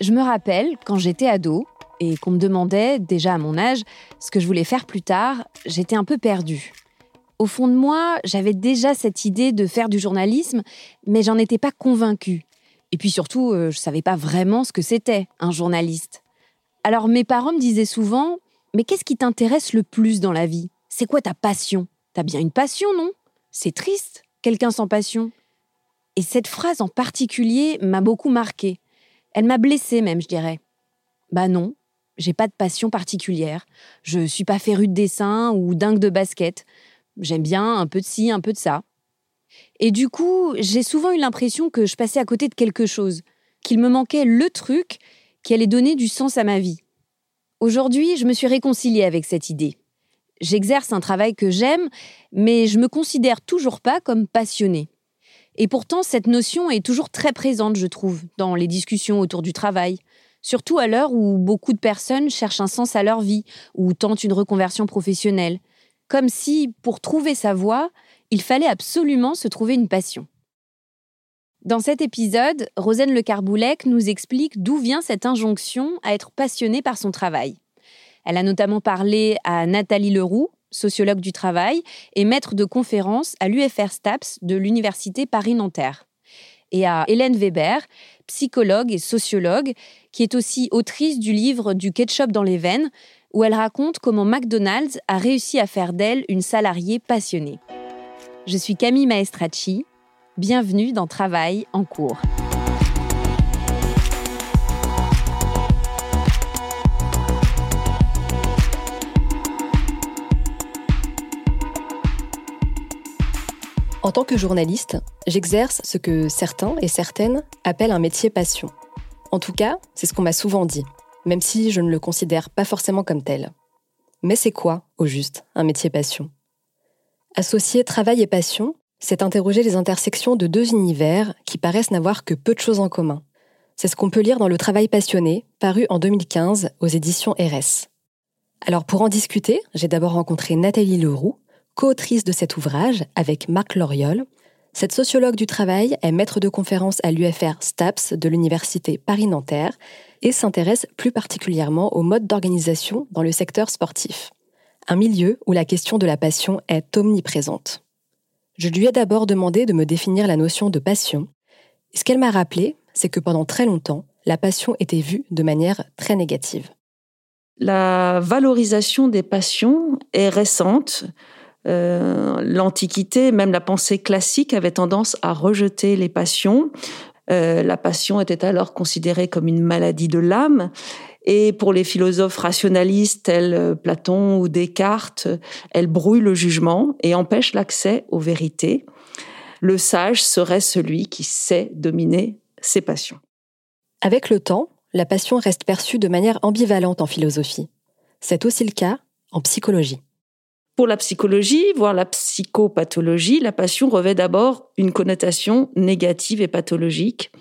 Je me rappelle, quand j'étais ado, et qu'on me demandait, déjà à mon âge, ce que je voulais faire plus tard, j'étais un peu perdue. Au fond de moi, j'avais déjà cette idée de faire du journalisme, mais j'en étais pas convaincue. Et puis surtout, euh, je savais pas vraiment ce que c'était, un journaliste. Alors mes parents me disaient souvent Mais qu'est-ce qui t'intéresse le plus dans la vie? C'est quoi ta passion? T'as bien une passion, non? C'est triste, quelqu'un sans passion. Et cette phrase en particulier m'a beaucoup marquée. Elle m'a blessée même, je dirais. Bah non, j'ai pas de passion particulière. Je suis pas féru de dessin ou dingue de basket. J'aime bien un peu de ci, un peu de ça. Et du coup, j'ai souvent eu l'impression que je passais à côté de quelque chose, qu'il me manquait le truc qui allait donner du sens à ma vie. Aujourd'hui, je me suis réconciliée avec cette idée. J'exerce un travail que j'aime, mais je me considère toujours pas comme passionnée. Et pourtant, cette notion est toujours très présente, je trouve, dans les discussions autour du travail. Surtout à l'heure où beaucoup de personnes cherchent un sens à leur vie ou tentent une reconversion professionnelle. Comme si, pour trouver sa voie, il fallait absolument se trouver une passion. Dans cet épisode, Rosane Le Carboulec nous explique d'où vient cette injonction à être passionnée par son travail. Elle a notamment parlé à Nathalie Leroux, sociologue du travail et maître de conférence à l'UFR STAPS de l'Université Paris-Nanterre. Et à Hélène Weber, psychologue et sociologue, qui est aussi autrice du livre Du ketchup dans les veines, où elle raconte comment McDonald's a réussi à faire d'elle une salariée passionnée. Je suis Camille Maestracci. Bienvenue dans Travail en cours. En tant que journaliste, j'exerce ce que certains et certaines appellent un métier passion. En tout cas, c'est ce qu'on m'a souvent dit, même si je ne le considère pas forcément comme tel. Mais c'est quoi, au juste, un métier passion? Associer travail et passion, c'est interroger les intersections de deux univers qui paraissent n'avoir que peu de choses en commun. C'est ce qu'on peut lire dans Le Travail passionné, paru en 2015 aux éditions RS. Alors pour en discuter, j'ai d'abord rencontré Nathalie Leroux, co-autrice de cet ouvrage avec Marc Loriol. Cette sociologue du travail est maître de conférence à l'UFR STAPS de l'Université Paris-Nanterre et s'intéresse plus particulièrement au mode d'organisation dans le secteur sportif. Un milieu où la question de la passion est omniprésente. Je lui ai d'abord demandé de me définir la notion de passion. ce qu'elle m'a rappelé, c'est que pendant très longtemps, la passion était vue de manière très négative. La valorisation des passions est récente. Euh, l'Antiquité, même la pensée classique avait tendance à rejeter les passions. Euh, la passion était alors considérée comme une maladie de l'âme. Et pour les philosophes rationalistes tels euh, Platon ou Descartes, elle brouille le jugement et empêche l'accès aux vérités. Le sage serait celui qui sait dominer ses passions. Avec le temps, la passion reste perçue de manière ambivalente en philosophie. C'est aussi le cas en psychologie. Pour la psychologie, voire la psychopathologie, la passion revêt d'abord une connotation négative et pathologique.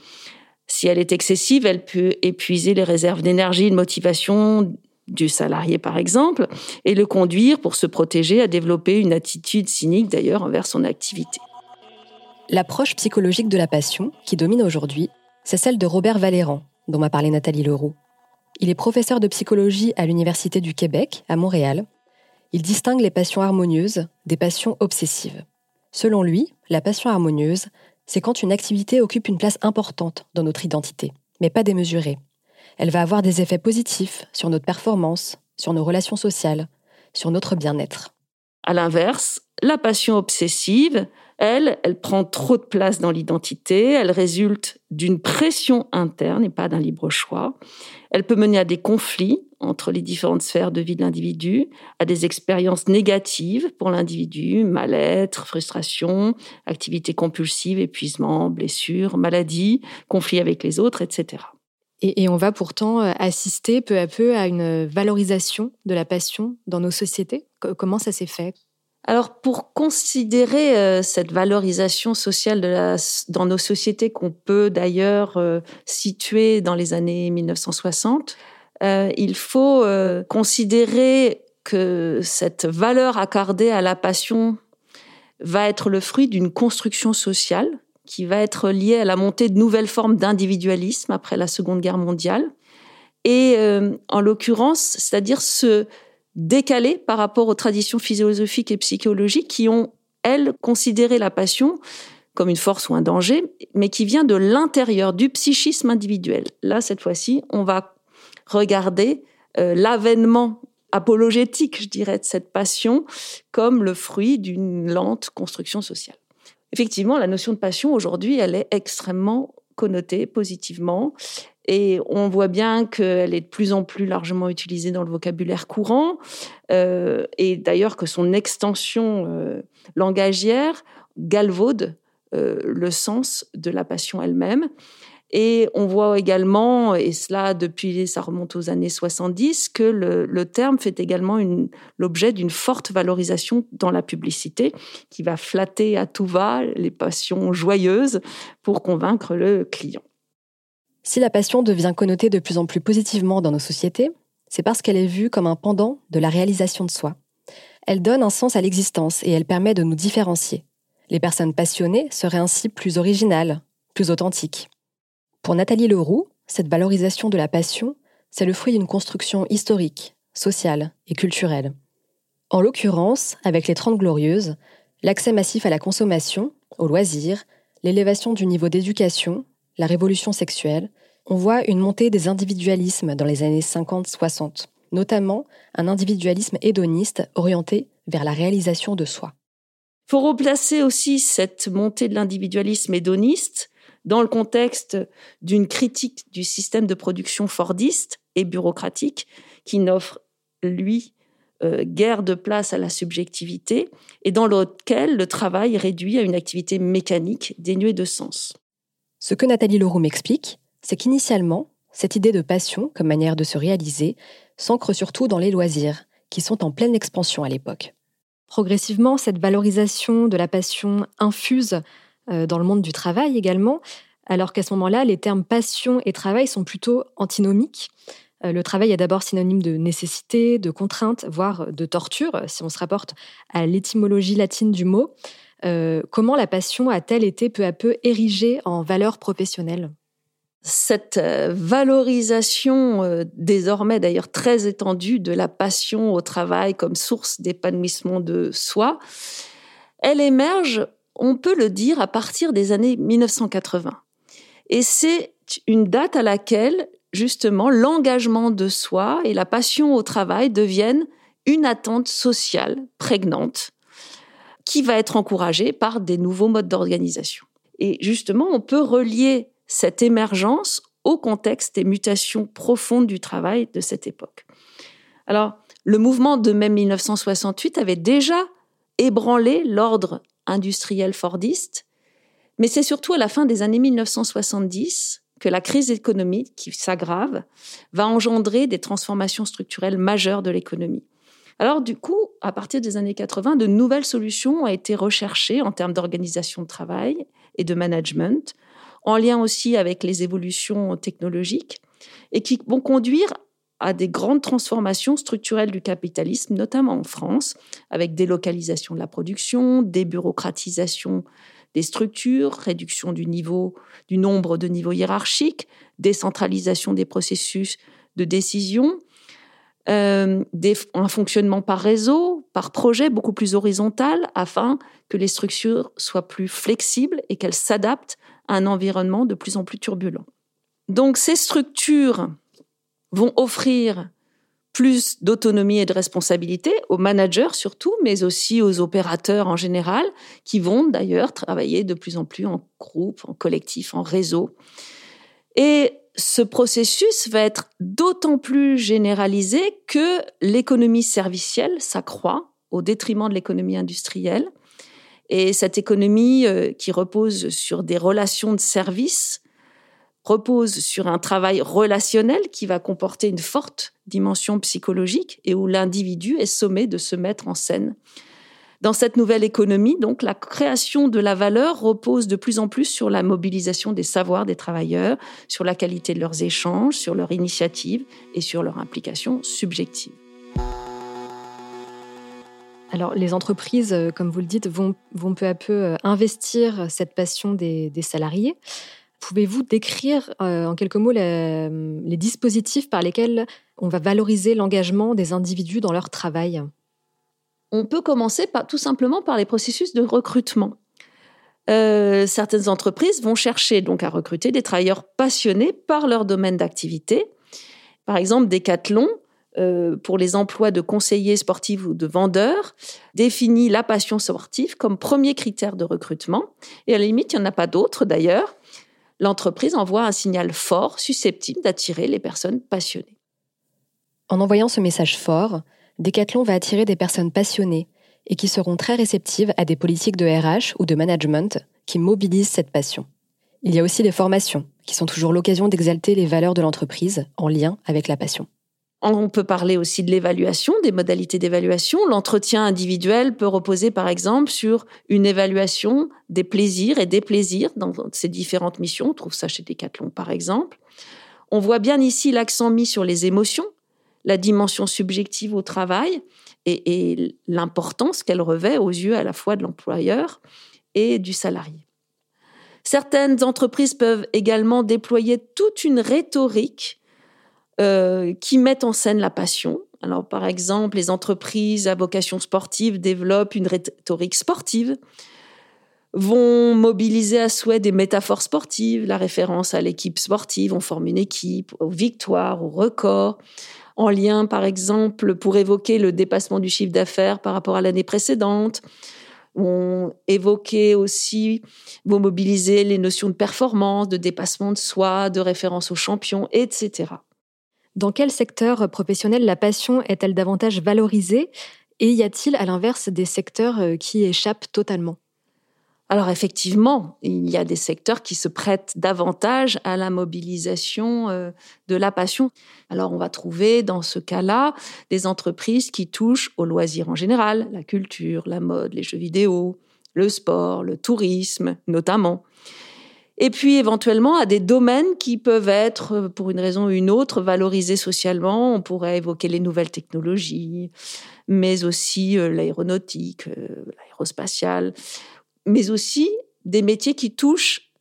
Si elle est excessive, elle peut épuiser les réserves d'énergie et de motivation du salarié, par exemple, et le conduire, pour se protéger, à développer une attitude cynique d'ailleurs envers son activité. L'approche psychologique de la passion, qui domine aujourd'hui, c'est celle de Robert Valéran, dont m'a parlé Nathalie Leroux. Il est professeur de psychologie à l'Université du Québec, à Montréal. Il distingue les passions harmonieuses des passions obsessives. Selon lui, la passion harmonieuse, c'est quand une activité occupe une place importante dans notre identité, mais pas démesurée. Elle va avoir des effets positifs sur notre performance, sur nos relations sociales, sur notre bien-être. À l'inverse, la passion obsessive, elle, elle prend trop de place dans l'identité, elle résulte d'une pression interne et pas d'un libre choix. Elle peut mener à des conflits entre les différentes sphères de vie de l'individu, à des expériences négatives pour l'individu, mal-être, frustration, activité compulsive, épuisement, blessure, maladie, conflit avec les autres, etc. Et, et, on va pourtant euh, assister peu à peu à une valorisation de la passion dans nos sociétés. Comment ça s'est fait? Alors, pour considérer euh, cette valorisation sociale de la, dans nos sociétés qu'on peut d'ailleurs euh, situer dans les années 1960, euh, il faut euh, considérer que cette valeur accordée à la passion va être le fruit d'une construction sociale qui va être liée à la montée de nouvelles formes d'individualisme après la Seconde Guerre mondiale. Et euh, en l'occurrence, c'est-à-dire se décaler par rapport aux traditions philosophiques et psychologiques qui ont, elles, considéré la passion comme une force ou un danger, mais qui vient de l'intérieur, du psychisme individuel. Là, cette fois-ci, on va regarder euh, l'avènement apologétique, je dirais, de cette passion comme le fruit d'une lente construction sociale. Effectivement, la notion de passion aujourd'hui, elle est extrêmement connotée positivement et on voit bien qu'elle est de plus en plus largement utilisée dans le vocabulaire courant euh, et d'ailleurs que son extension euh, langagière galvaude le sens de la passion elle-même. Et on voit également, et cela depuis, ça remonte aux années 70, que le, le terme fait également l'objet d'une forte valorisation dans la publicité, qui va flatter à tout va les passions joyeuses pour convaincre le client. Si la passion devient connotée de plus en plus positivement dans nos sociétés, c'est parce qu'elle est vue comme un pendant de la réalisation de soi. Elle donne un sens à l'existence et elle permet de nous différencier. Les personnes passionnées seraient ainsi plus originales, plus authentiques. Pour Nathalie Leroux, cette valorisation de la passion, c'est le fruit d'une construction historique, sociale et culturelle. En l'occurrence, avec les Trente Glorieuses, l'accès massif à la consommation, aux loisirs, l'élévation du niveau d'éducation, la révolution sexuelle, on voit une montée des individualismes dans les années 50-60, notamment un individualisme hédoniste orienté vers la réalisation de soi. Faut replacer aussi cette montée de l'individualisme hédoniste dans le contexte d'une critique du système de production fordiste et bureaucratique qui n'offre, lui, euh, guère de place à la subjectivité et dans lequel le travail est réduit à une activité mécanique dénuée de sens. Ce que Nathalie Leroux m'explique, c'est qu'initialement, cette idée de passion comme manière de se réaliser s'ancre surtout dans les loisirs, qui sont en pleine expansion à l'époque. Progressivement, cette valorisation de la passion infuse dans le monde du travail également, alors qu'à ce moment-là, les termes passion et travail sont plutôt antinomiques. Euh, le travail est d'abord synonyme de nécessité, de contrainte, voire de torture, si on se rapporte à l'étymologie latine du mot. Euh, comment la passion a-t-elle été peu à peu érigée en valeur professionnelle? Cette valorisation désormais d'ailleurs très étendue de la passion au travail comme source d'épanouissement de soi, elle émerge on peut le dire à partir des années 1980. Et c'est une date à laquelle, justement, l'engagement de soi et la passion au travail deviennent une attente sociale prégnante qui va être encouragée par des nouveaux modes d'organisation. Et justement, on peut relier cette émergence au contexte et mutations profondes du travail de cette époque. Alors, le mouvement de mai 1968 avait déjà ébranlé l'ordre industriel fordiste, mais c'est surtout à la fin des années 1970 que la crise économique qui s'aggrave va engendrer des transformations structurelles majeures de l'économie. Alors du coup, à partir des années 80, de nouvelles solutions ont été recherchées en termes d'organisation de travail et de management, en lien aussi avec les évolutions technologiques, et qui vont conduire à des grandes transformations structurelles du capitalisme, notamment en France, avec délocalisation de la production, débureaucratisation des structures, réduction du niveau, du nombre de niveaux hiérarchiques, décentralisation des processus de décision, euh, un fonctionnement par réseau, par projet beaucoup plus horizontal, afin que les structures soient plus flexibles et qu'elles s'adaptent à un environnement de plus en plus turbulent. Donc ces structures vont offrir plus d'autonomie et de responsabilité aux managers surtout, mais aussi aux opérateurs en général, qui vont d'ailleurs travailler de plus en plus en groupe, en collectif, en réseau. Et ce processus va être d'autant plus généralisé que l'économie servicielle s'accroît au détriment de l'économie industrielle. Et cette économie euh, qui repose sur des relations de service repose sur un travail relationnel qui va comporter une forte dimension psychologique et où l'individu est sommé de se mettre en scène. Dans cette nouvelle économie, donc, la création de la valeur repose de plus en plus sur la mobilisation des savoirs des travailleurs, sur la qualité de leurs échanges, sur leur initiative et sur leur implication subjective. Alors, les entreprises, euh, comme vous le dites, vont, peu à peu euh, investir cette passion des salariés. Pouvez-vous décrire euh, en quelques mots les, dispositifs par lesquels on va valoriser l'engagement des individus dans leur travail? On peut commencer tout simplement par les processus de recrutement. Euh, certaines entreprises vont chercher donc à recruter des travailleurs passionnés par leur domaine d'activité. Par exemple, Decathlon, euh, pour les emplois de conseillers sportifs ou de vendeurs, définit la passion sportive comme premier critère de recrutement. Et à la limite, il n'y en a pas d'autres d'ailleurs l'entreprise envoie un signal fort susceptible d'attirer les personnes passionnées. En envoyant ce message fort, Decathlon va attirer des personnes passionnées et qui seront très réceptives à des politiques de RH ou de management qui mobilisent cette passion. Il y a aussi les formations, qui sont toujours l'occasion d'exalter les valeurs de l'entreprise en lien avec la passion. On peut parler aussi de l'évaluation, des modalités d'évaluation. L'entretien individuel peut reposer par exemple sur une évaluation des plaisirs et des plaisirs dans ces différentes missions. On trouve ça chez Decathlon par exemple. On voit bien ici l'accent mis sur les émotions, la dimension subjective au travail et, et l'importance qu'elle revêt aux yeux à la fois de l'employeur et du salarié. Certaines entreprises peuvent également déployer toute une rhétorique euh, qui mettent en scène la passion. Alors, par exemple, les entreprises à vocation sportive développent une rhétorique sportive, vont mobiliser à souhait des métaphores sportives, la référence à l'équipe sportive, on forme une équipe, aux victoires, aux records, en lien, par exemple, pour évoquer le dépassement du chiffre d'affaires par rapport à l'année précédente, vont évoquer aussi, vont mobiliser les notions de performance, de dépassement de soi, de référence aux champions, etc. Dans quel secteur professionnel la passion est-elle davantage valorisée Et y a-t-il à l'inverse des secteurs euh, qui échappent totalement? Alors effectivement, il y a des secteurs qui se prêtent davantage à la mobilisation euh, de la passion. Alors on va trouver dans ce cas-là des entreprises qui touchent aux loisirs en général, la culture, la mode, les jeux vidéo, le sport, le tourisme notamment et puis éventuellement à des domaines qui peuvent être, pour une raison ou une autre, valorisés socialement. On pourrait évoquer les nouvelles technologies, mais aussi euh, l'aéronautique, euh, l'aérospatiale, mais aussi des métiers qui touchent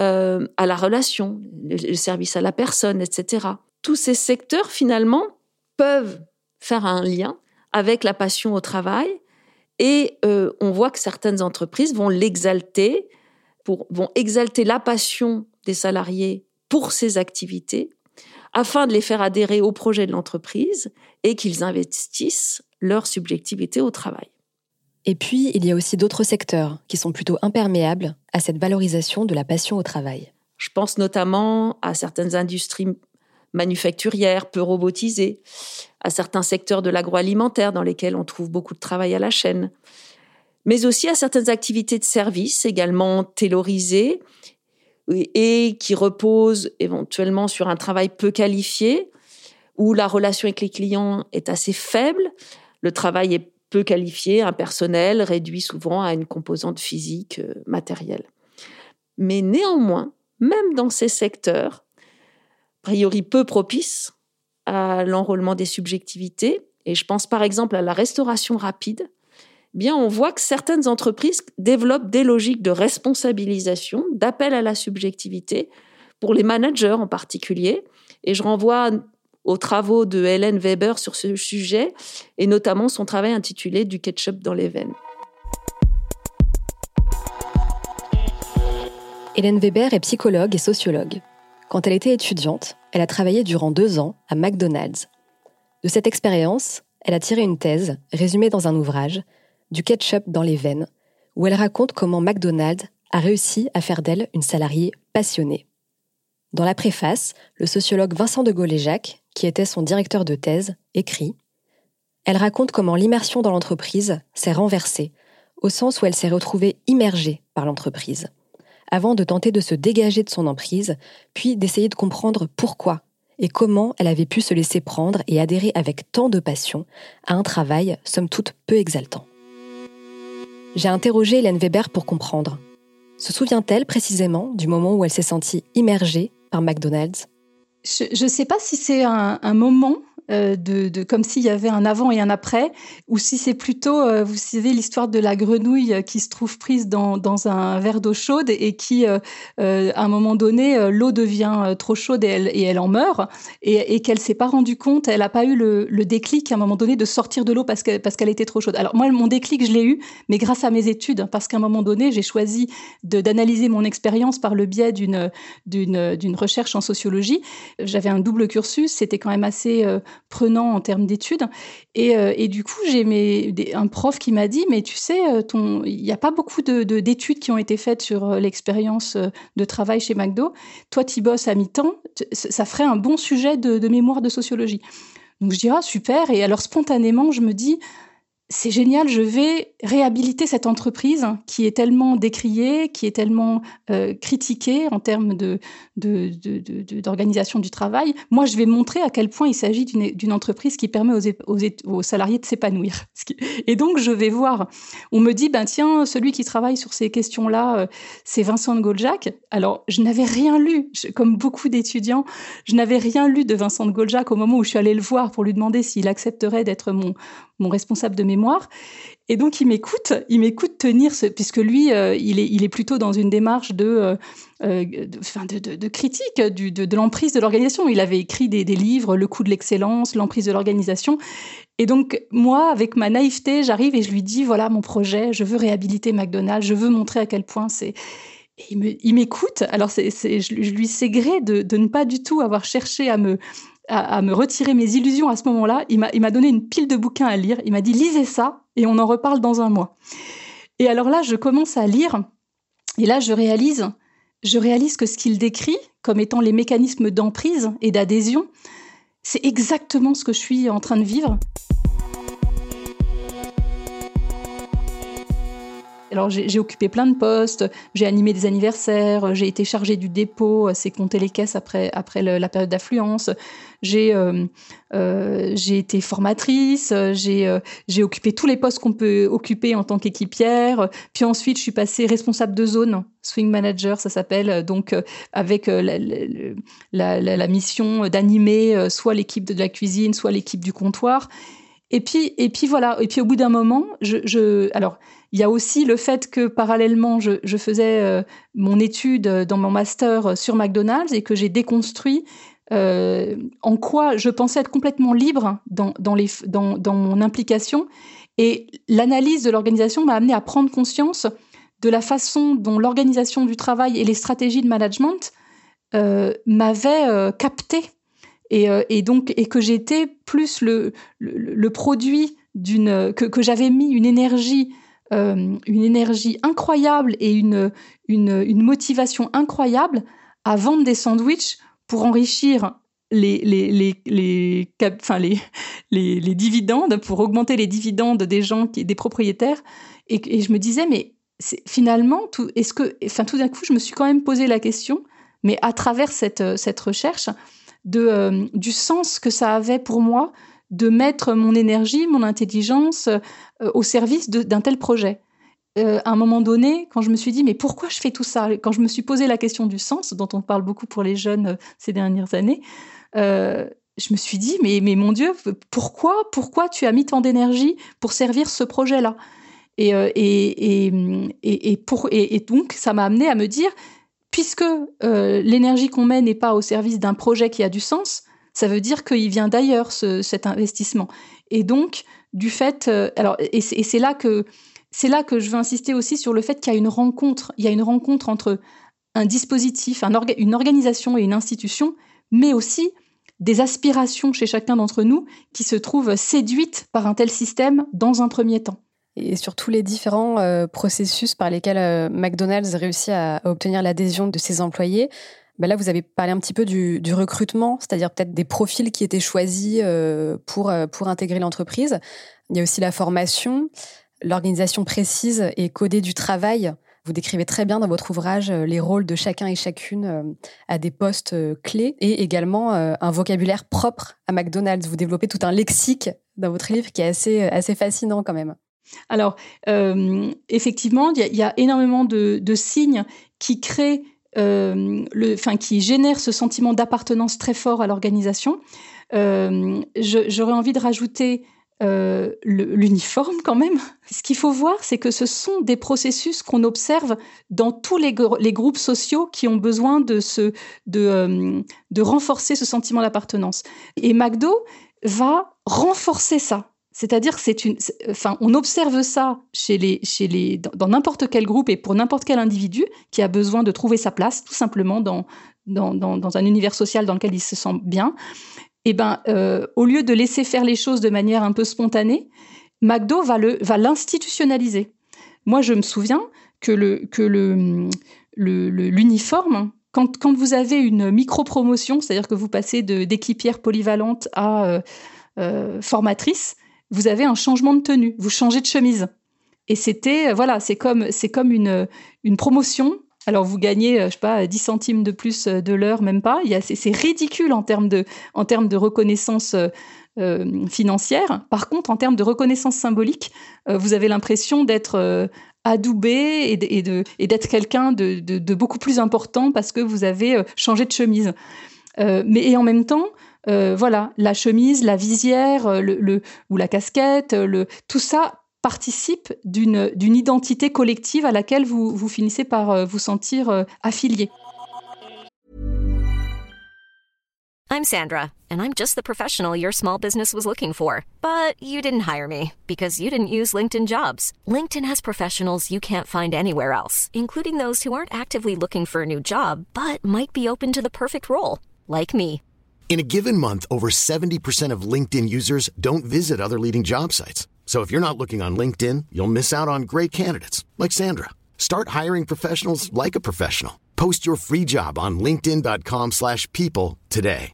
euh, à la relation, le service à la personne, etc. Tous ces secteurs, finalement, peuvent faire un lien avec la passion au travail et on voit que certaines entreprises vont l'exalter vont exalter la passion des salariés pour ces activités afin de les faire adhérer au projet de l'entreprise et qu'ils investissent leur subjectivité au travail. Et puis, il y a aussi d'autres secteurs qui sont plutôt imperméables à cette valorisation de la passion au travail. Je pense notamment à certaines industries manufacturières peu robotisées, à certains secteurs de l'agroalimentaire dans lesquels on trouve beaucoup de travail à la chaîne, mais aussi à certaines activités de service également taylorisées et qui reposent éventuellement sur un travail peu qualifié, où la relation avec les clients est assez faible, le travail est peu qualifié, impersonnel, réduit souvent à une composante physique euh, matérielle. Mais néanmoins, même dans ces secteurs, a priori peu propices à l'enrôlement des subjectivités, et je pense par exemple à la restauration rapide, bien on voit que certaines entreprises développent des logiques de responsabilisation, d'appel à la subjectivité, pour les managers en particulier. Et je renvoie aux travaux de Hélène Weber sur ce sujet, et notamment son travail intitulé Du ketchup dans les veines. Hélène Weber est psychologue et sociologue. Quand elle était étudiante, elle a travaillé durant deux ans à McDonald's. De cette expérience, elle a tiré une thèse, résumée dans un ouvrage, Du ketchup dans les veines, où elle raconte comment McDonald's a réussi à faire d'elle une salariée passionnée. Dans la préface, le sociologue Vincent de Gaulle-Jacques, qui était son directeur de thèse, écrit Elle raconte comment l'immersion dans l'entreprise s'est renversée, au sens où elle s'est retrouvée immergée par l'entreprise avant de tenter de se dégager de son emprise, puis d'essayer de comprendre pourquoi et comment elle avait pu se laisser prendre et adhérer avec tant de passion à un travail somme toute peu exaltant. J'ai interrogé Hélène Weber pour comprendre. Se souvient-elle précisément du moment où elle s'est sentie immergée par McDonald's? Je ne sais pas si c'est un, moment euh, comme s'il y avait un avant et un après, ou si c'est plutôt, euh, vous savez, l'histoire de la grenouille qui se trouve prise dans, un verre d'eau chaude et qui, euh, à un moment donné, l'eau devient trop chaude et elle, en meurt, et, et qu'elle s'est pas rendue compte, elle n'a pas eu le, déclic à un moment donné de sortir de l'eau parce qu'elle était trop chaude. Alors moi, mon déclic, je l'ai eu, mais grâce à mes études, parce qu'à un moment donné, j'ai choisi d'analyser mon expérience par le biais d'une recherche en sociologie. J'avais un double cursus, c'était quand même assez prenant en termes d'études. Et, euh, et, du coup, j'ai un prof qui m'a dit, mais tu sais, euh, il n'y a pas beaucoup de, d'études qui ont été faites sur euh, l'expérience de travail chez McDo. Toi, tu bosses à mi-temps, ça ferait un bon sujet de, de mémoire de sociologie. Donc je dis, ah, super. Et alors spontanément, je me dis, c'est génial, je vais réhabiliter cette entreprise qui est tellement décriée, qui est tellement euh, critiquée en termes d'organisation du travail. Moi, je vais montrer à quel point il s'agit d'une, entreprise qui permet aux, aux, salariés de s'épanouir. Et donc, je vais voir. On me dit, ben tiens, celui qui travaille sur ces questions-là, euh, c'est Vincent de Goljac. Alors, je n'avais rien lu, comme beaucoup d'étudiants, je n'avais rien lu de Vincent de Goljac au moment où je suis allée le voir pour lui demander s'il accepterait d'être mon, mon responsable de mémoire. Et donc, il m'écoute, il m'écoute tenir, ce, puisque lui, euh, il, est, plutôt dans une démarche de, euh, euh de, critique de, l'emprise de l'organisation. Il avait écrit des, livres, Le coût de l'excellence, l'emprise de l'organisation. Et donc, moi, avec ma naïveté, j'arrive et je lui dis, voilà mon projet, je veux réhabiliter McDonald's, je veux montrer à quel point c'est... il m'écoute. Alors, c'est, je, lui sais gré de ne pas du tout avoir cherché à me, à, me retirer mes illusions à ce moment-là. Il m'a donné une pile de bouquins à lire. Il m'a dit lisez ça et on en reparle dans un mois. Et alors là, je commence à lire et là, je réalise, je réalise que ce qu'il décrit comme étant les mécanismes d'emprise et d'adhésion, c'est exactement ce que je suis en train de vivre. Alors j'ai occupé plein de postes, j'ai animé des anniversaires, j'ai été chargée du dépôt, c'est compter les caisses après, après la période d'affluence, j'ai euh, euh, été formatrice, j'ai euh, occupé tous les postes qu'on peut occuper en tant qu'équipière, puis ensuite je suis passée responsable de zone, swing manager ça s'appelle, donc avec la mission d'animer soit l'équipe de la cuisine, soit l'équipe du comptoir. Et puis, et puis voilà. Et puis au bout d'un moment, je, je, alors il y a aussi le fait que parallèlement, je, je faisais euh, mon étude dans mon master sur McDonald's et que j'ai déconstruit euh, en quoi je pensais être complètement libre dans, dans, les, dans, dans mon implication. Et l'analyse de l'organisation m'a amené à prendre conscience de la façon dont l'organisation du travail et les stratégies de management euh, m'avaient euh, capté et, euh, et, donc et que j'étais plus le, le, produit d'une que, j'avais mis une énergie euh, une énergie incroyable et une, une, une, motivation incroyable à vendre des sandwichs pour enrichir les, les, les, les, enfin les, les, les, dividendes, pour augmenter les dividendes des gens, qui, des propriétaires. Et, et je me disais, mais finalement, tout, est-ce que, enfin, tout d'un coup, je me suis quand même posé la question, mais à travers cette, cette recherche, de, euh, du sens que ça avait pour moi de mettre mon énergie, mon intelligence euh, au service d'un tel projet. Euh, à un moment donné, quand je me suis dit, mais pourquoi je fais tout ça? Quand je me suis posé la question du sens, dont on parle beaucoup pour les jeunes ces dernières années, je me suis dit, mais, mais mon Dieu, pourquoi, pourquoi tu as mis tant d'énergie pour servir ce projet-là? Et, et, et, et, pour, et, donc, ça m'a amené à me dire, puisque l'énergie qu'on met n'est pas au service d'un projet qui a du sens, ça veut dire qu'il vient d'ailleurs cet investissement. Et donc, du fait, euh, alors, et c'est là que c'est là que je veux insister aussi sur le fait qu'il y a une rencontre, il y a une rencontre entre un dispositif, une organisation et une institution, mais aussi des aspirations chez chacun d'entre nous qui se trouvent séduites par un tel système dans un premier temps. Et sur tous les différents euh, processus par lesquels euh, McDonald's réussit à obtenir l'adhésion de ses employés, ben là, vous avez parlé un petit peu du, recrutement, c'est-à-dire peut-être des profils qui étaient choisis euh, pour, pour intégrer l'entreprise. Il y a aussi la formation, l'organisation précise et codée du travail. Vous décrivez très bien dans votre ouvrage les rôles de chacun et chacune à des postes clés et également un vocabulaire propre à McDonald's. Vous développez tout un lexique dans votre livre qui est assez, assez fascinant quand même. Alors, euh, effectivement, il y, a énormément de, signes qui créent euh, qui génère ce sentiment d'appartenance très fort à l'organisation. Euh, J'aurais envie de rajouter l'uniforme quand même. Ce qu'il faut voir, c'est que ce sont des processus qu'on observe dans tous les, groupes sociaux qui ont besoin de, de renforcer ce sentiment d'appartenance. Et McDo va renforcer ça. C'est-à-dire c'est une, enfin, on observe ça chez les, chez les, dans n'importe quel groupe et pour n'importe quel individu qui a besoin de trouver sa place, tout simplement dans, dans, dans, un univers social dans lequel il se sent bien. Et eh ben, euh, au lieu de laisser faire les choses de manière un peu spontanée, McDo va le, va l'institutionnaliser. Moi, je me souviens que le, que le, l'uniforme, quand, quand vous avez une micro-promotion, c'est-à-dire que vous passez d'équipière polyvalente à euh, euh, formatrice, vous avez un changement de tenue, vous changez de chemise. Et c'était, euh, voilà, c'est comme, c'est comme une, une promotion. Alors vous gagnez, euh, je sais pas, 10 centimes de plus euh, de l'heure, même pas. Il y a, c'est, ridicule en termes de, en termes de reconnaissance financière. Par contre, en termes de reconnaissance symbolique, vous avez l'impression d'être adoubé et, et, de, et d'être quelqu'un de, de, beaucoup plus important parce que vous avez changé de chemise. mais et en même temps, euh, voilà, la chemise, la visière, euh, le, ou la casquette, euh, le, tout ça participe d'une identité collective à laquelle vous, vous finissez par vous sentir affilié. I'm Sandra, and I'm just the professional your small business was looking for. But you didn't hire me because you didn't use LinkedIn jobs. LinkedIn has professionals you can't find anywhere else, including those who aren't actively looking for a new job, but might be open to the perfect role, like me. In a given month, over 70% of LinkedIn users don't visit other leading job sites. So if you're not looking on LinkedIn, you'll miss out on great candidates like Sandra. Start hiring professionals like a professional. Post your free job on linkedin.com/people today.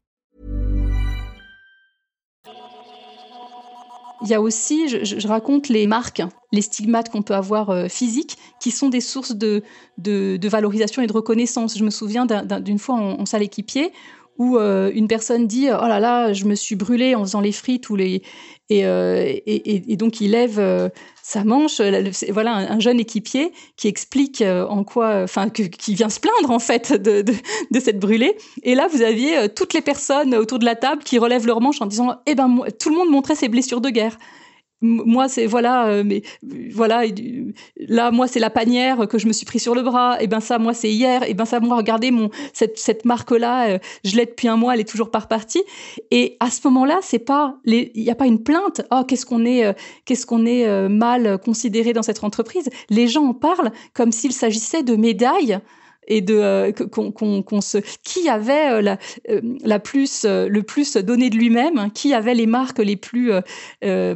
Il y a aussi, je, je, raconte les marques, les stigmates qu'on peut avoir euh, physiques, qui sont des sources de, de, de, valorisation et de reconnaissance. Je me souviens d'une fois en, en salle équipier où euh, une personne dit oh là là je me suis brûlé en faisant les frites ou les et, euh, donc il lève euh, sa manche. Voilà un, jeune équipier qui explique en quoi enfin qui vient se plaindre en fait de, de, de, cette brûlée. Et là vous aviez toutes les personnes autour de la table qui relèvent leur manche en disant eh ben tout le monde montrait ses blessures de guerre moi c'est voilà euh, mais voilà là moi c'est la panière que je me suis pris sur le bras. Et ben ça moi c'est hier. Et ben ça moi regardez mon cette, cette marque là euh, je l'ai depuis un mois elle est toujours pas repartie et à ce moment-là c'est pas il y a pas une plainte. Oh qu'est-ce qu'on est, euh, qu'est-ce qu'on est mal considéré dans cette entreprise? Les gens en parlent comme s'il s'agissait de médailles et de euh, qu'on se qui avait euh, la, euh, la plus le plus donné de lui-même, hein, qui avait les marques les plus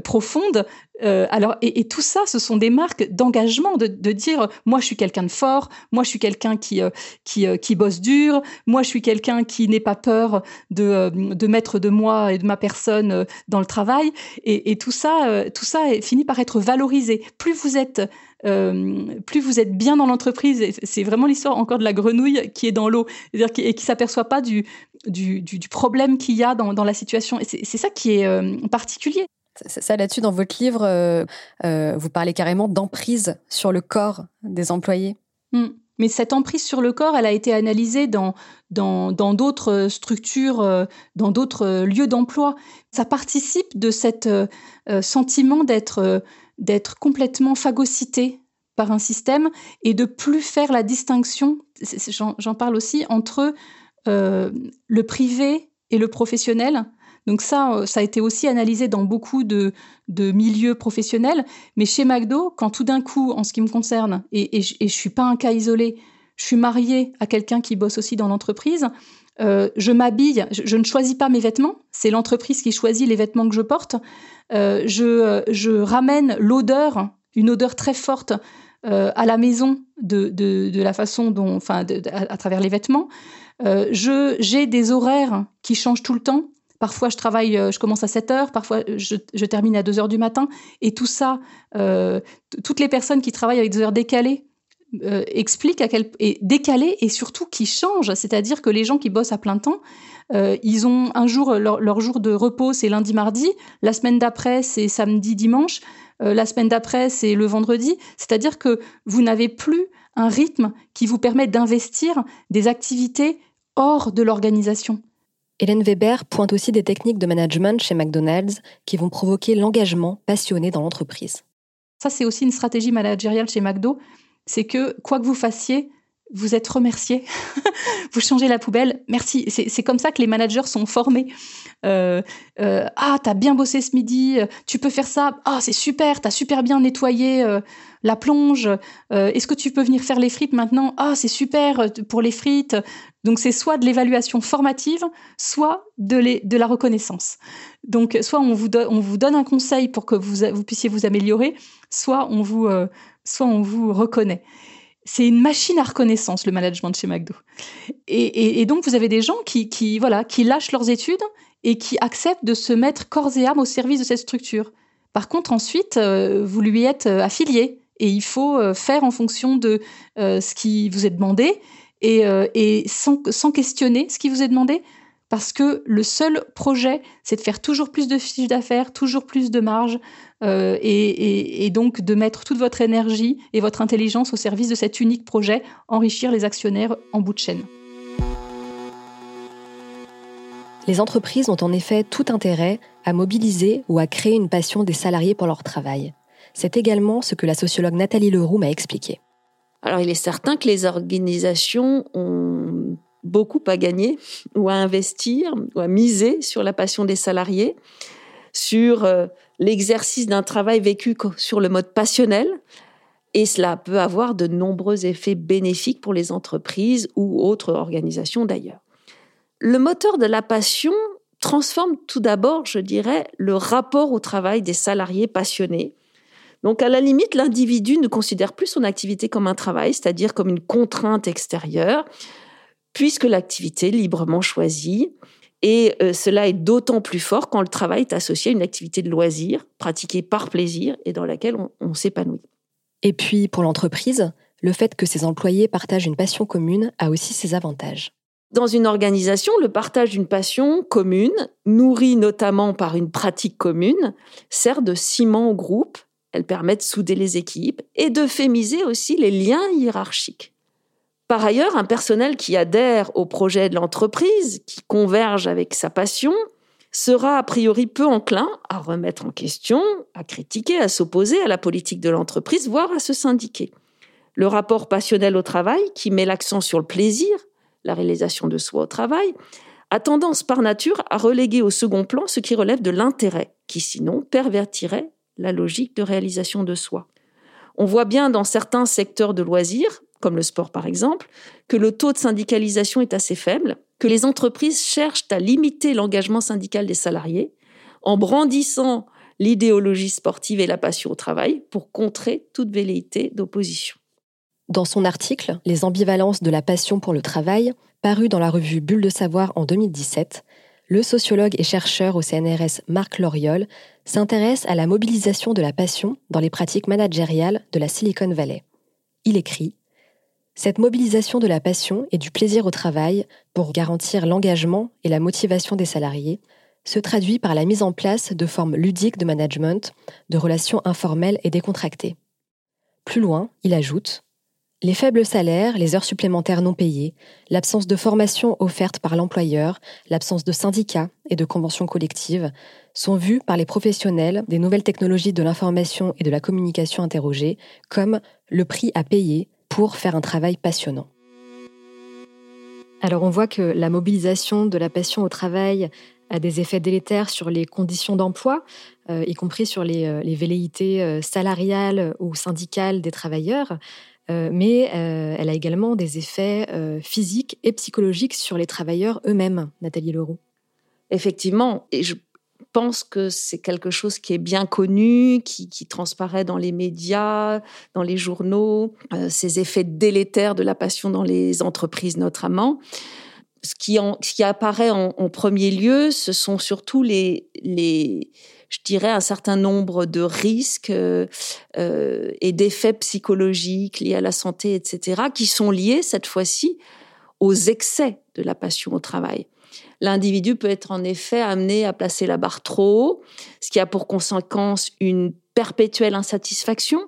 profondes Euh, alors, et, tout ça, ce sont des marques d'engagement, de, dire moi je suis quelqu'un de fort, moi je suis quelqu'un qui euh, qui, euh, qui bosse dur, moi je suis quelqu'un qui n'est pas peur de, de mettre de moi et de ma personne dans le travail. Et, tout ça, tout ça finit par être valorisé. Plus vous êtes plus vous êtes bien dans l'entreprise, c'est vraiment l'histoire encore de la grenouille qui est dans l'eau, c'est-à-dire qui, et qui s'aperçoit pas du, du, du, problème qu'il y a dans, dans la situation. Et c'est ça qui est particulier. Ça, là-dessus, dans votre livre, euh, euh, vous parlez carrément d'emprise sur le corps des employés. Hmm. Mais cette emprise sur le corps, elle a été analysée dans dans d'autres structures, euh, dans d'autres lieux d'emploi. Ça participe de cet sentiment d'être d'être complètement phagocyté par un système et de plus faire la distinction. J'en parle aussi entre le privé et le professionnel donc ça, euh, ça a été aussi analysé dans beaucoup de, milieux professionnels. Mais chez McDo, quand tout d'un coup, en ce qui me concerne, et, je ne suis pas un cas isolé, je suis mariée à quelqu'un qui bosse aussi dans l'entreprise, euh, je m'habille, je, ne choisis pas mes vêtements, c'est l'entreprise qui choisit les vêtements que je porte. Euh, je, ramène l'odeur, une odeur très forte à la maison de, la façon dont, enfin, à, travers les vêtements. j'ai des horaires qui changent tout le temps. Parfois, je travaille, euh, je commence à 7 heures, parfois, je, termine à 2 heures du matin. Et tout ça, euh, toutes les personnes qui travaillent avec des heures décalées euh, expliquent à quel et décalées et surtout qui changent. C'est-à-dire que les gens qui bossent à plein temps, ils ont un jour, leur, jour de repos, c'est lundi, mardi. La semaine d'après, c'est samedi, dimanche. la semaine d'après, c'est le vendredi. C'est-à-dire que vous n'avez plus un rythme qui vous permet d'investir des activités hors de l'organisation. Hélène Weber pointe aussi des techniques de management chez McDonald's qui vont provoquer l'engagement passionné dans l'entreprise. Ça, c'est aussi une stratégie managériale chez McDo. C'est que quoi que vous fassiez, vous êtes remercié, vous changez la poubelle, merci. C'est comme ça que les managers sont formés. Euh, euh, ah, t'as bien bossé ce midi, tu peux faire ça. Ah, c'est super, t'as super bien nettoyé euh, la plonge. Est-ce que tu peux venir faire les frites maintenant? Ah, c'est super pour les frites. Donc c'est soit de l'évaluation formative, soit de, de, la reconnaissance. Donc soit on vous, on vous donne un conseil pour que vous, vous puissiez vous améliorer, soit on vous, soit on vous reconnaît c'est une machine à reconnaissance, le management chez McDo. Et, donc, vous avez des gens qui, voilà, qui lâchent leurs études et qui acceptent de se mettre corps et âme au service de cette structure. Par contre, ensuite, euh, vous lui êtes euh, affilié et il faut euh, faire en fonction de ce qui vous est demandé et, sans, questionner ce qui vous est demandé. Parce que le seul projet, c'est de faire toujours plus de chiffre d'affaires, toujours plus de marge, euh, et, donc de mettre toute votre énergie et votre intelligence au service de cet unique projet, enrichir les actionnaires en bout de chaîne. Les entreprises ont en effet tout intérêt à mobiliser ou à créer une passion des salariés pour leur travail. C'est également ce que la sociologue Nathalie Leroux m'a expliqué. Alors il est certain que les organisations ont beaucoup à gagner ou à investir ou à miser sur la passion des salariés, sur euh, l'exercice d'un travail vécu sur le mode passionnel. Et cela peut avoir de nombreux effets bénéfiques pour les entreprises ou autres organisations d'ailleurs. Le moteur de la passion transforme tout d'abord, je dirais, le rapport au travail des salariés passionnés. Donc à la limite, l'individu ne considère plus son activité comme un travail, c'est-à-dire comme une contrainte extérieure, puisque l'activité est librement choisie et euh, cela est d'autant plus fort quand le travail est associé à une activité de loisir, pratiquée par plaisir et dans laquelle on, s'épanouit. Et puis, pour l'entreprise, le fait que ses employés partagent une passion commune a aussi ses avantages. Dans une organisation, le partage d'une passion commune, nourrie notamment par une pratique commune, sert de ciment au groupe. Elle permet de souder les équipes et d'euphémiser aussi les liens hiérarchiques. Par ailleurs, un personnel qui adhère au projet de l'entreprise, qui converge avec sa passion, sera a priori peu enclin à remettre en question, à critiquer, à s'opposer à la politique de l'entreprise, voire à se syndiquer. Le rapport passionnel au travail, qui met l'accent sur le plaisir, la réalisation de soi au travail, a tendance par nature à reléguer au second plan ce qui relève de l'intérêt, qui sinon pervertirait la logique de réalisation de soi. On voit bien dans certains secteurs de loisirs, comme le sport par exemple, que le taux de syndicalisation est assez faible, que les entreprises cherchent à limiter l'engagement syndical des salariés en brandissant l'idéologie sportive et la passion au travail pour contrer toute velléité d'opposition. Dans son article Les ambivalences de la passion pour le travail, paru dans la revue Bulle de savoir en 2017, le sociologue et chercheur au CNRS Marc Loriol s'intéresse à la mobilisation de la passion dans les pratiques managériales de la Silicon Valley. Il écrit Cette mobilisation de la passion et du plaisir au travail pour garantir l'engagement et la motivation des salariés se traduit par la mise en place de formes ludiques de management, de relations informelles et décontractées. Plus loin, il ajoute les faibles salaires, les heures supplémentaires non payées, l'absence de formation offerte par l'employeur, l'absence de syndicats et de conventions collectives sont vus par les professionnels des nouvelles technologies de l'information et de la communication interrogées comme le prix à payer faire un travail passionnant. Alors on voit que la mobilisation de la passion au travail a des effets délétères sur les conditions d'emploi, euh, y compris sur les, euh, velléités euh, salariales ou syndicales des travailleurs. mais elle a également des effets physiques et psychologiques sur les travailleurs eux-mêmes, Nathalie Leroux. Effectivement, et je pense que c'est quelque chose qui est bien connu, qui, transparaît dans les médias, dans les journaux, ces effets délétères de la passion dans les entreprises notamment ce qui, ce qui apparaît en, premier lieu, ce sont surtout les, les, je dirais, un certain nombre de risques euh, euh, et d'effets psychologiques liés à la santé, etc., qui sont liés cette fois-ci aux excès de la passion au travail. L'individu peut être en effet amené à placer la barre trop haut, ce qui a pour conséquence une perpétuelle insatisfaction,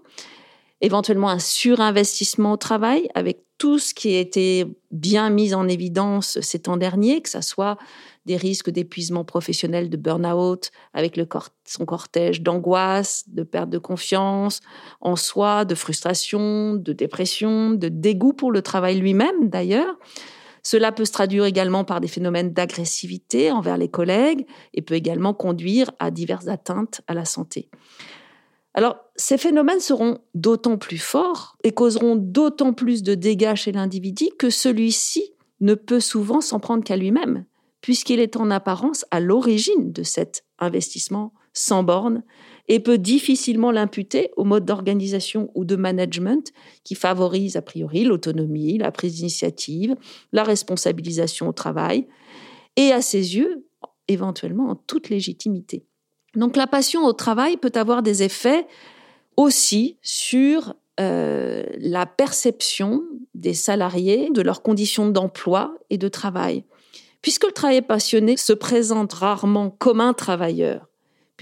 éventuellement un surinvestissement au travail avec tout ce qui a été bien mis en évidence ces temps derniers, que ce soit des risques d'épuisement professionnel, de burn-out, avec son cortège d'angoisse, de perte de confiance en soi, de frustration, de dépression, de dégoût pour le travail lui-même d'ailleurs. Cela peut se traduire également par des phénomènes d'agressivité envers les collègues et peut également conduire à diverses atteintes à la santé. Alors, ces phénomènes seront d'autant plus forts et causeront d'autant plus de dégâts chez l'individu que celui-ci ne peut souvent s'en prendre qu'à lui-même, puisqu'il est en apparence à l'origine de cet investissement sans borne et peut difficilement l'imputer au mode d'organisation ou de management qui favorise a priori l'autonomie, la prise d'initiative, la responsabilisation au travail et à ses yeux éventuellement en toute légitimité. Donc la passion au travail peut avoir des effets aussi sur euh, la perception des salariés de leurs conditions d'emploi et de travail. Puisque le travail passionné se présente rarement comme un travailleur,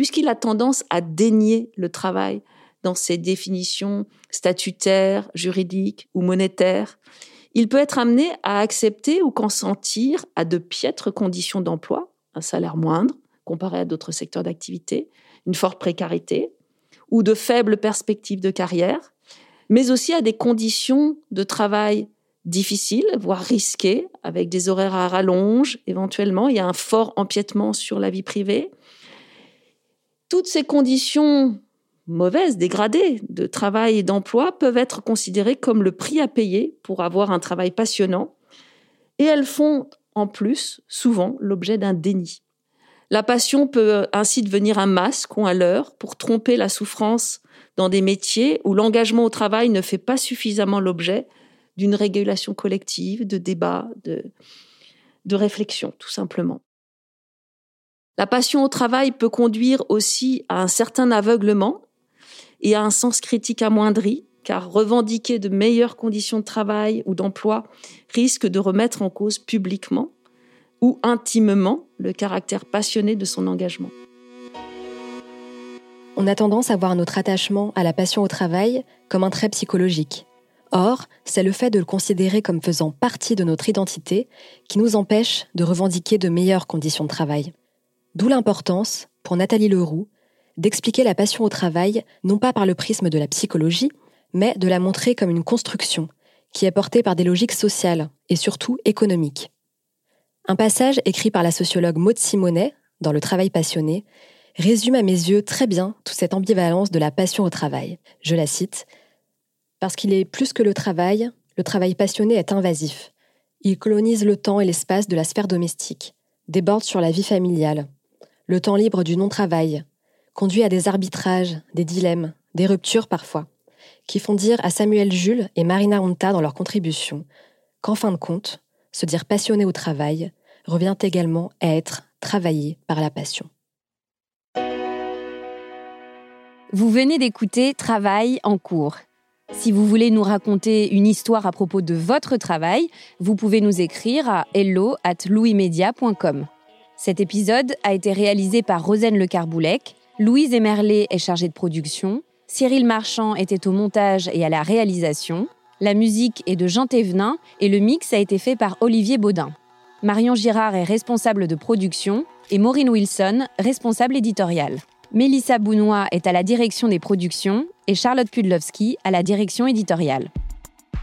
puisqu'il a tendance à dénier le travail dans ses définitions statutaires, juridiques ou monétaires, il peut être amené à accepter ou consentir à de piètres conditions d'emploi, un salaire moindre, comparé à d'autres secteurs d'activité, une forte précarité ou de faibles perspectives de carrière, mais aussi à des conditions de travail difficiles, voire risquées, avec des horaires à rallonge éventuellement. Il y a un fort empiètement sur la vie privée. Toutes ces conditions mauvaises, dégradées de travail et d'emploi peuvent être considérées comme le prix à payer pour avoir un travail passionnant. Et elles font en plus souvent l'objet d'un déni. La passion peut ainsi devenir un masque ou un leurre pour tromper la souffrance dans des métiers où l'engagement au travail ne fait pas suffisamment l'objet d'une régulation collective, de débat, de, de réflexion, tout simplement. La passion au travail peut conduire aussi à un certain aveuglement et à un sens critique amoindri, car revendiquer de meilleures conditions de travail ou d'emploi risque de remettre en cause publiquement ou intimement le caractère passionné de son engagement. On a tendance à voir notre attachement à la passion au travail comme un trait psychologique. Or, c'est le fait de le considérer comme faisant partie de notre identité qui nous empêche de revendiquer de meilleures conditions de travail. D'où l'importance, pour Nathalie Leroux, d'expliquer la passion au travail non pas par le prisme de la psychologie, mais de la montrer comme une construction qui est portée par des logiques sociales et surtout économiques. Un passage écrit par la sociologue Maud Simonet dans Le travail passionné résume à mes yeux très bien toute cette ambivalence de la passion au travail. Je la cite Parce qu'il est plus que le travail, le travail passionné est invasif. Il colonise le temps et l'espace de la sphère domestique, déborde sur la vie familiale, le temps libre du non-travail, conduit à des arbitrages, des dilemmes, des ruptures parfois, qui font dire à Samuel Jules et Marina Honta dans leur contribution qu'en fin de compte, se dire passionné au travail revient également à être travaillé par la passion. Vous venez d'écouter Travail en cours. Si vous voulez nous raconter une histoire à propos de votre travail, vous pouvez nous écrire à hello at. Cet épisode a été réalisé par Rosane Le Carboulec, Louise Emerlet est chargée de production, Cyril Marchand était au montage et à la réalisation, la musique est de Jean Thévenin et le mix a été fait par Olivier Baudin. Marion Girard est responsable de production et Maureen Wilson, responsable éditoriale. Mélissa Bounois est à la direction des productions et Charlotte Pudlowski à la direction éditoriale.